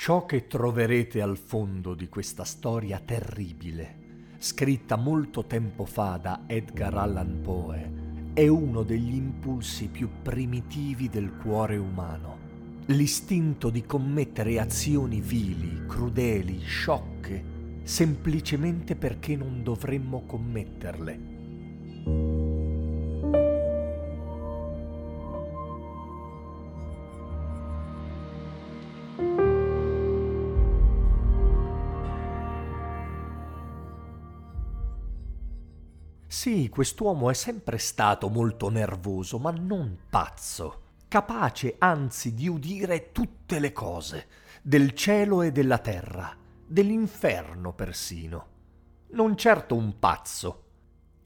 Ciò che troverete al fondo di questa storia terribile, scritta molto tempo fa da Edgar Allan Poe, è uno degli impulsi più primitivi del cuore umano. L'istinto di commettere azioni vili, crudeli, sciocche, semplicemente perché non dovremmo commetterle. Sì, quest'uomo è sempre stato molto nervoso, ma non pazzo, capace anzi di udire tutte le cose, del cielo e della terra, dell'inferno persino. Non certo un pazzo.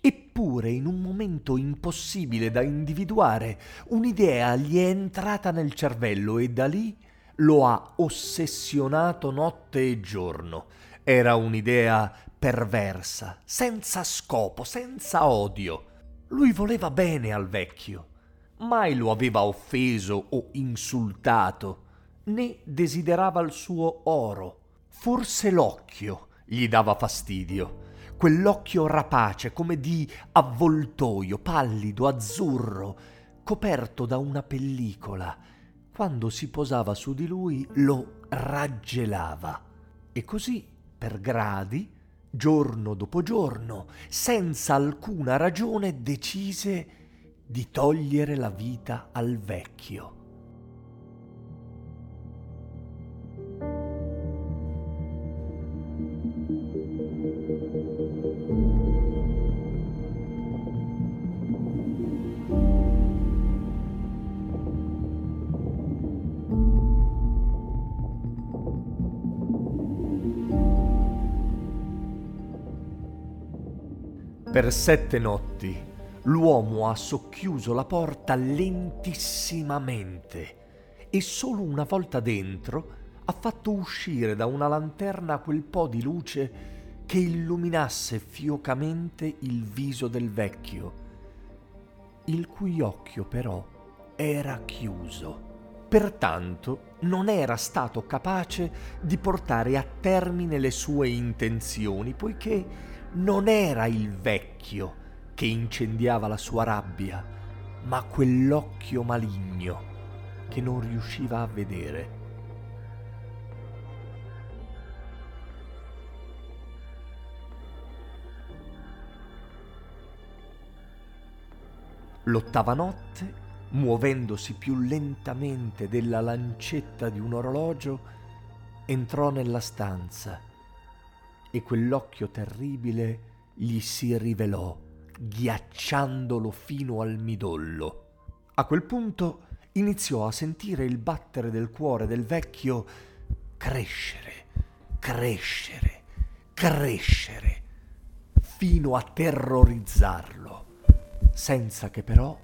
Eppure in un momento impossibile da individuare, un'idea gli è entrata nel cervello e da lì lo ha ossessionato notte e giorno. Era un'idea perversa, senza scopo, senza odio. Lui voleva bene al vecchio, mai lo aveva offeso o insultato, né desiderava il suo oro. Forse l'occhio gli dava fastidio, quell'occhio rapace come di avvoltoio, pallido, azzurro, coperto da una pellicola. Quando si posava su di lui lo raggelava. E così, per gradi, giorno dopo giorno, senza alcuna ragione, decise di togliere la vita al vecchio. Per sette notti l'uomo ha socchiuso la porta lentissimamente e solo una volta dentro ha fatto uscire da una lanterna quel po' di luce che illuminasse fiocamente il viso del vecchio, il cui occhio però era chiuso. Pertanto non era stato capace di portare a termine le sue intenzioni, poiché non era il vecchio che incendiava la sua rabbia, ma quell'occhio maligno che non riusciva a vedere. L'ottava notte, muovendosi più lentamente della lancetta di un orologio, entrò nella stanza e quell'occhio terribile gli si rivelò, ghiacciandolo fino al midollo. A quel punto iniziò a sentire il battere del cuore del vecchio crescere, crescere, crescere, fino a terrorizzarlo, senza che però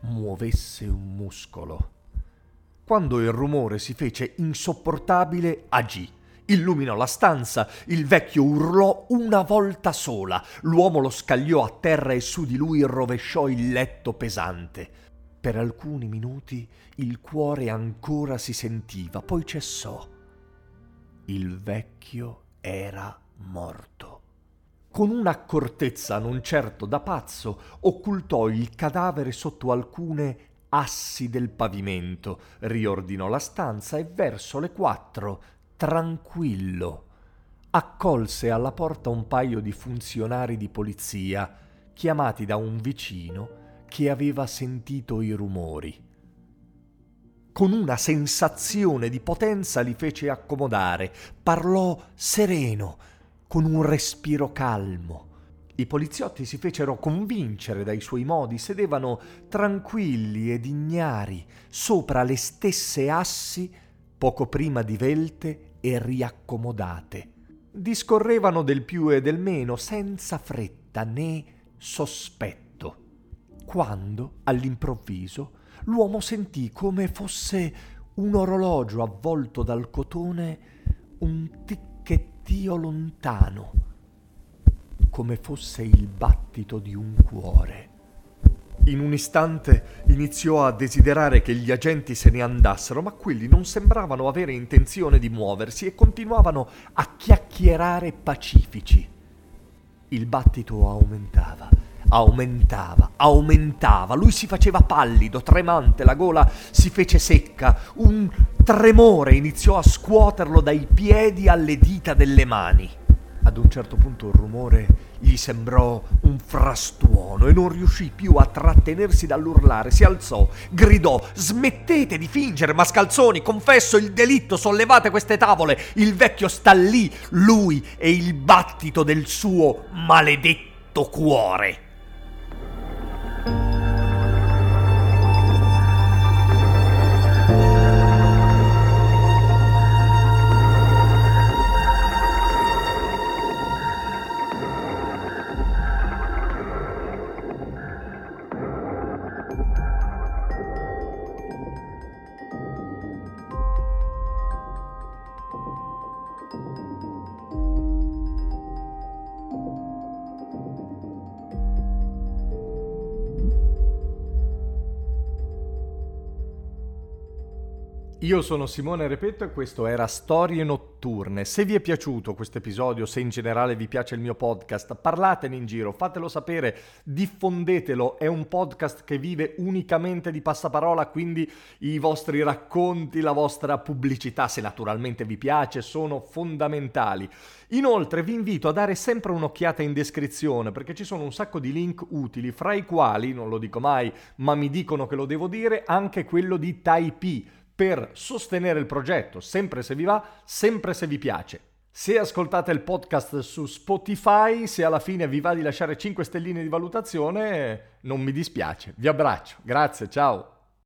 muovesse un muscolo. Quando il rumore si fece insopportabile, agì illuminò la stanza, il vecchio urlò una volta sola, l'uomo lo scagliò a terra e su di lui rovesciò il letto pesante. Per alcuni minuti il cuore ancora si sentiva, poi cessò. Il vecchio era morto. Con un'accortezza non certo da pazzo, occultò il cadavere sotto alcune assi del pavimento, riordinò la stanza e verso le quattro tranquillo, accolse alla porta un paio di funzionari di polizia chiamati da un vicino che aveva sentito i rumori. Con una sensazione di potenza li fece accomodare, parlò sereno, con un respiro calmo. I poliziotti si fecero convincere dai suoi modi, sedevano tranquilli ed ignari sopra le stesse assi poco prima divelte e riaccomodate. Discorrevano del più e del meno senza fretta né sospetto, quando all'improvviso l'uomo sentì come fosse un orologio avvolto dal cotone un ticchettio lontano, come fosse il battito di un cuore. In un istante iniziò a desiderare che gli agenti se ne andassero, ma quelli non sembravano avere intenzione di muoversi e continuavano a chiacchierare pacifici. Il battito aumentava, aumentava, aumentava. Lui si faceva pallido, tremante, la gola si fece secca. Un tremore iniziò a scuoterlo dai piedi alle dita delle mani. Ad un certo punto il rumore gli sembrò un frastuono e non riuscì più a trattenersi dall'urlare. Si alzò, gridò: Smettete di fingere, mascalzoni! Confesso il delitto, sollevate queste tavole! Il vecchio sta lì, lui e il battito del suo maledetto cuore. Thank you. Io sono Simone Repetto e questo era Storie Notturne. Se vi è piaciuto questo episodio, se in generale vi piace il mio podcast, parlatene in giro, fatelo sapere, diffondetelo. È un podcast che vive unicamente di passaparola, quindi i vostri racconti, la vostra pubblicità, se naturalmente vi piace, sono fondamentali. Inoltre vi invito a dare sempre un'occhiata in descrizione perché ci sono un sacco di link utili, fra i quali, non lo dico mai, ma mi dicono che lo devo dire, anche quello di Taipei per sostenere il progetto, sempre se vi va, sempre se vi piace. Se ascoltate il podcast su Spotify, se alla fine vi va di lasciare 5 stelline di valutazione, non mi dispiace. Vi abbraccio. Grazie, ciao.